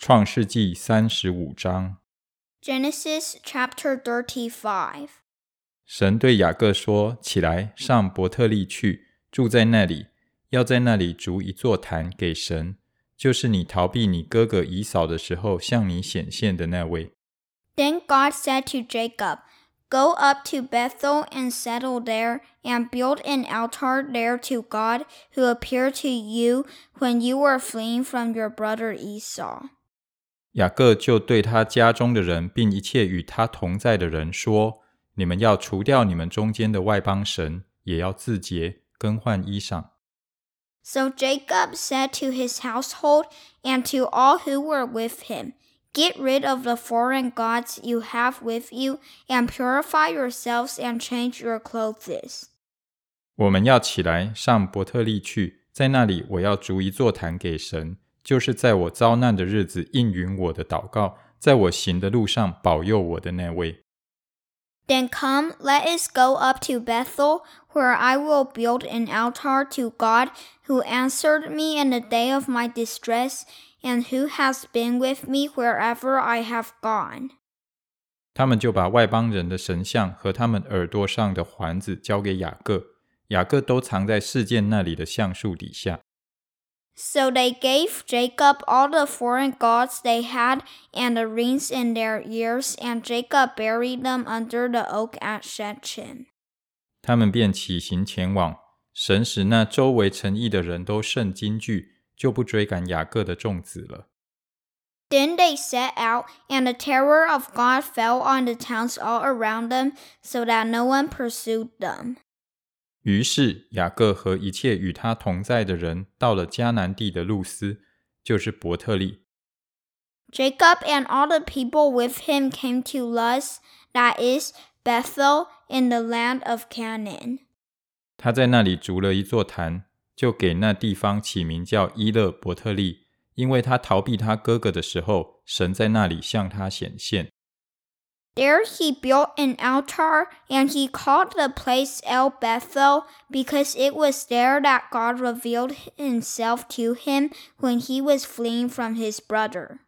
创世纪三十五章， Genesis chapter 35. 神对雅各说：“起来，上伯特利去，住在那里，要在那里筑一座坛给神，就是你逃避你哥哥以扫的时候向你显现的那位。 Then God said to Jacob, Go up to Bethel and settle there, and build an altar there to God who appeared to you when you were fleeing from your brother Esau. ” 雅各就对他家中的人，并一切与他同在的人说：“你们要除掉你们中间的外邦神，也要自洁，更换衣裳。” So Jacob said to his household and to all who were with him, Get rid of the foreign gods you have with you, and purify yourselves and change your clothes. 我们要起来上伯特利去，在那里我要逐一座坛给神，就是在我遭难的日子应允我的祷告，在我行的路上保佑我的那位。Then come, let us go up to Bethel, where I will build an altar to God who answered me in the day of my distress, and who has been with me wherever I have gone. 他们就把外邦人的神像和他们耳朵上的环子交给雅各，雅各都藏在事件那里的橡树底下。So they gave Jacob all the foreign gods they had and the rings in their ears, and Jacob buried them under the oak at Shechem. 他们便起行前往，神使那周围城邑的人都甚惊惧，就不追赶雅各的众子了。 Then they set out, and the terror of God fell on the towns all around them, so that no one pursued them. 于是雅各和一切与他同在的人到了迦南地的路斯，就是伯特利。Jacob and all the people with him came to Luz, that is, Bethel, in the land of Canaan. 他在那里筑了一座坛，就给那地方起名叫伊勒伯特利，因为他逃避他哥哥的时候，神在那里向他显现。There he built an altar, and he called the place El Bethel, because it was there that God revealed himself to him when he was fleeing from his brother.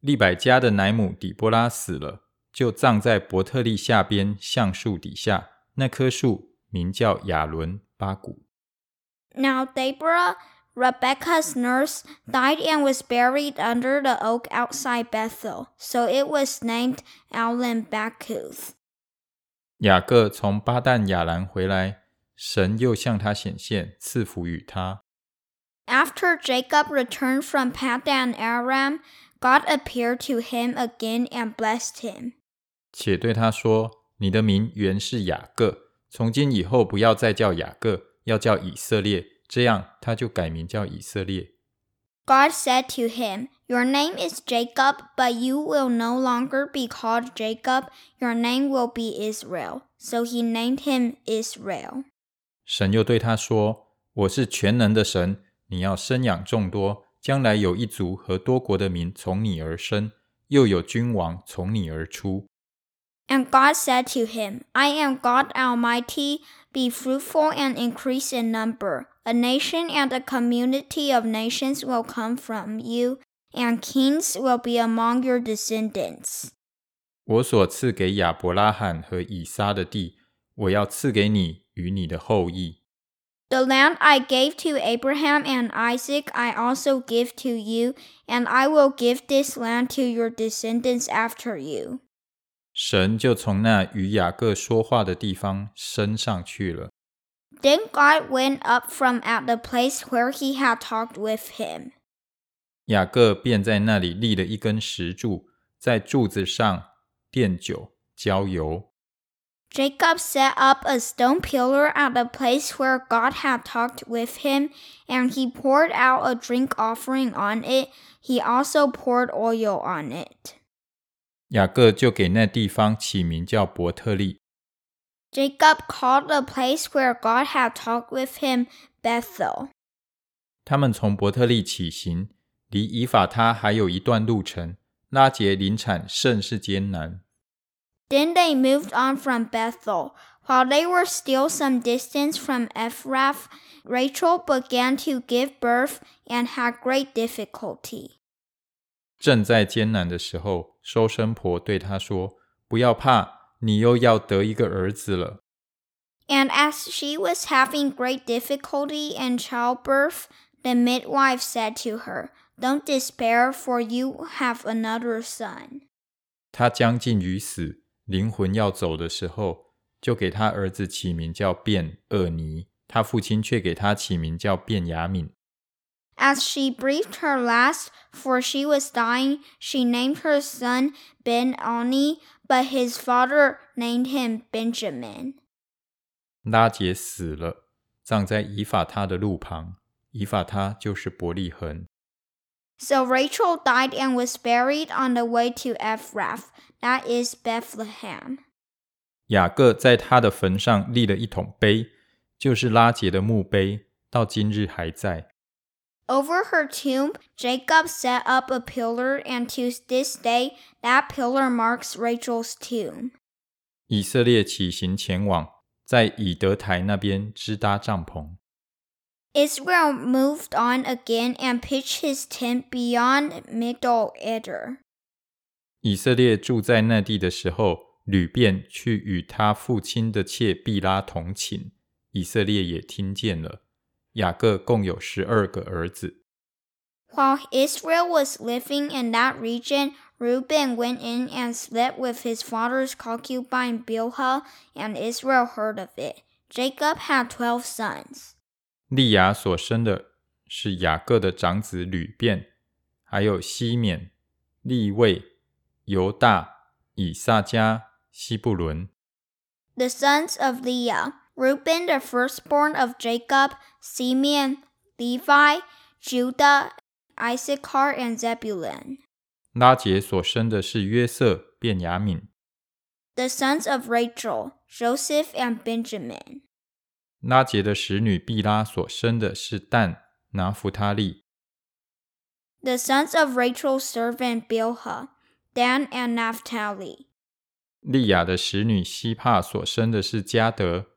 利百加的奶母底波拉死了，就葬在伯特利下边橡树底下。那棵树名叫亚伦巴古。Now Deborah Rebecca's nurse died and was buried under the oak outside Bethel, so it was named Allon Bakuth. 雅各从巴旦亚兰回来，神又向他显现，赐福与他。After Jacob returned from Paddan Aram, God appeared to him again and blessed him. 且对他说：“你的名原是雅各，从今以后不要再叫雅各，要叫以色列。”这样，他就改名叫以色列。 God said to him, Your name is Jacob, but you will no longer be called Jacob. Your name will be Israel. So he named him Israel. 神又对他说：“我是全能的神，你要生养众多，将来有一族和多国的民从你而生，又有君王从你而出。” And God said to him, I am God Almighty. Be fruitful and increase in number. A nation and a community of nations will come from you, and kings will be among your descendants. 我所赐给亚伯拉罕和以撒的地，我要赐给你与你的后裔。 The land I gave to Abraham and Isaac, I also give to you, and I will give this land to your descendants after you. 神就从那与雅各说话的地方升上去了。 Then God went up from at the place where he had talked with him. 雅各便在那里立了一根石柱，在柱子上奠酒浇油。 Jacob set up a stone pillar at the place where God had talked with him, and he poured out a drink offering on it. He also poured oil on it. 雅各就给那地方起名叫伯特利。 Jacob called the place where God had talked with him Bethel. 他们从伯特利起行，离以法他还有一段路程。拉结临产甚是艰难。 Then they moved on from Bethel. While they were still some distance from Ephrath, Rachel began to give birth and had great difficulty. 正在艰难的时候，收生婆对他说：“不要怕， 你又要得一个儿子了。” And as she was having great difficulty in childbirth, the midwife said to her, Don't despair, for you have another son. 他将近于死，灵魂要走的时候，就给他儿子起名叫便厄尼，他父亲却给他起名叫便雅悯。As she breathed her last, for she was dying, she named her son Benoni, but his father named him Benjamin. 拉结死了，葬在以法他的路旁。以法他就是伯利恒。So Rachel died and was buried on the way to Ephrath, that is Bethlehem. 雅各在他的坟上立了一桶碑，就是拉结的墓碑，到今日还在。over her tomb, Jacob set up a pillar, and to this day, that pillar marks Rachel's tomb. 以色列起行前往，在以得台那边支搭帐篷。Israel moved on again and pitched his tent beyond Migdol Eder. 以色列住在那地的时候，吕便去与他父亲的妾毕拉同寝，以色列也听见了。雅各共有十二个儿子。While Israel was living in that region, Reuben went in and slept with his father's concubine Bilhah, and Israel heard of it. Jacob had twelve sons. 利亚所生的是雅各的长子吕便，还有西缅、利未、犹大、以撒加、西布伦。The sons of Leah. Reuben, the firstborn of Jacob, Simeon, Levi, Judah, Issachar, and Zebulun. 拉结所生的是约瑟、便雅悯。The sons of Rachel, Joseph and Benjamin. 拉结的使女毕拉所生的是但、拿弗他利。The sons of Rachel's servant Bilhah, Dan and Naphtali. 利亚的使女悉帕所生的是迦得、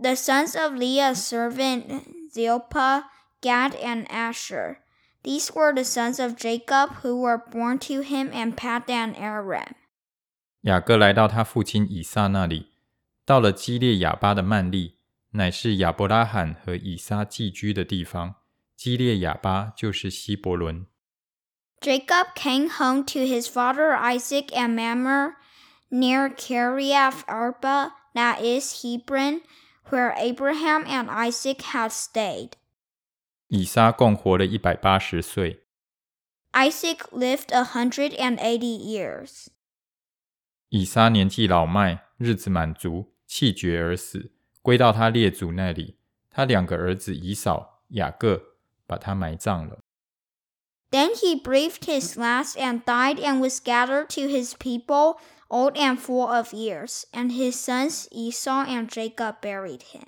the sons of Leah's servant Zilpah, Gad, and Asher. These were the sons of Jacob who were born to him in Paddan Aram. 雅各来到他父亲以撒那里，到了基列雅巴的幔利，乃是亚伯拉罕和以撒寄居的地方。基列雅巴就是希伯伦。Jacob came home to his father Isaac at Mamre near Kiriath Arba, that is Hebron, where Abraham and Isaac had stayed. 以撒共活了一百八十岁。 Isaac lived a hundred and eighty years. 以撒年纪老迈，日子满足，气绝而死，归到他列祖那里。他两个儿子以扫、雅各把他埋葬了。 Then he breathed his last and died and was gathered to his people, old and full of years, and his sons Esau and Jacob buried him.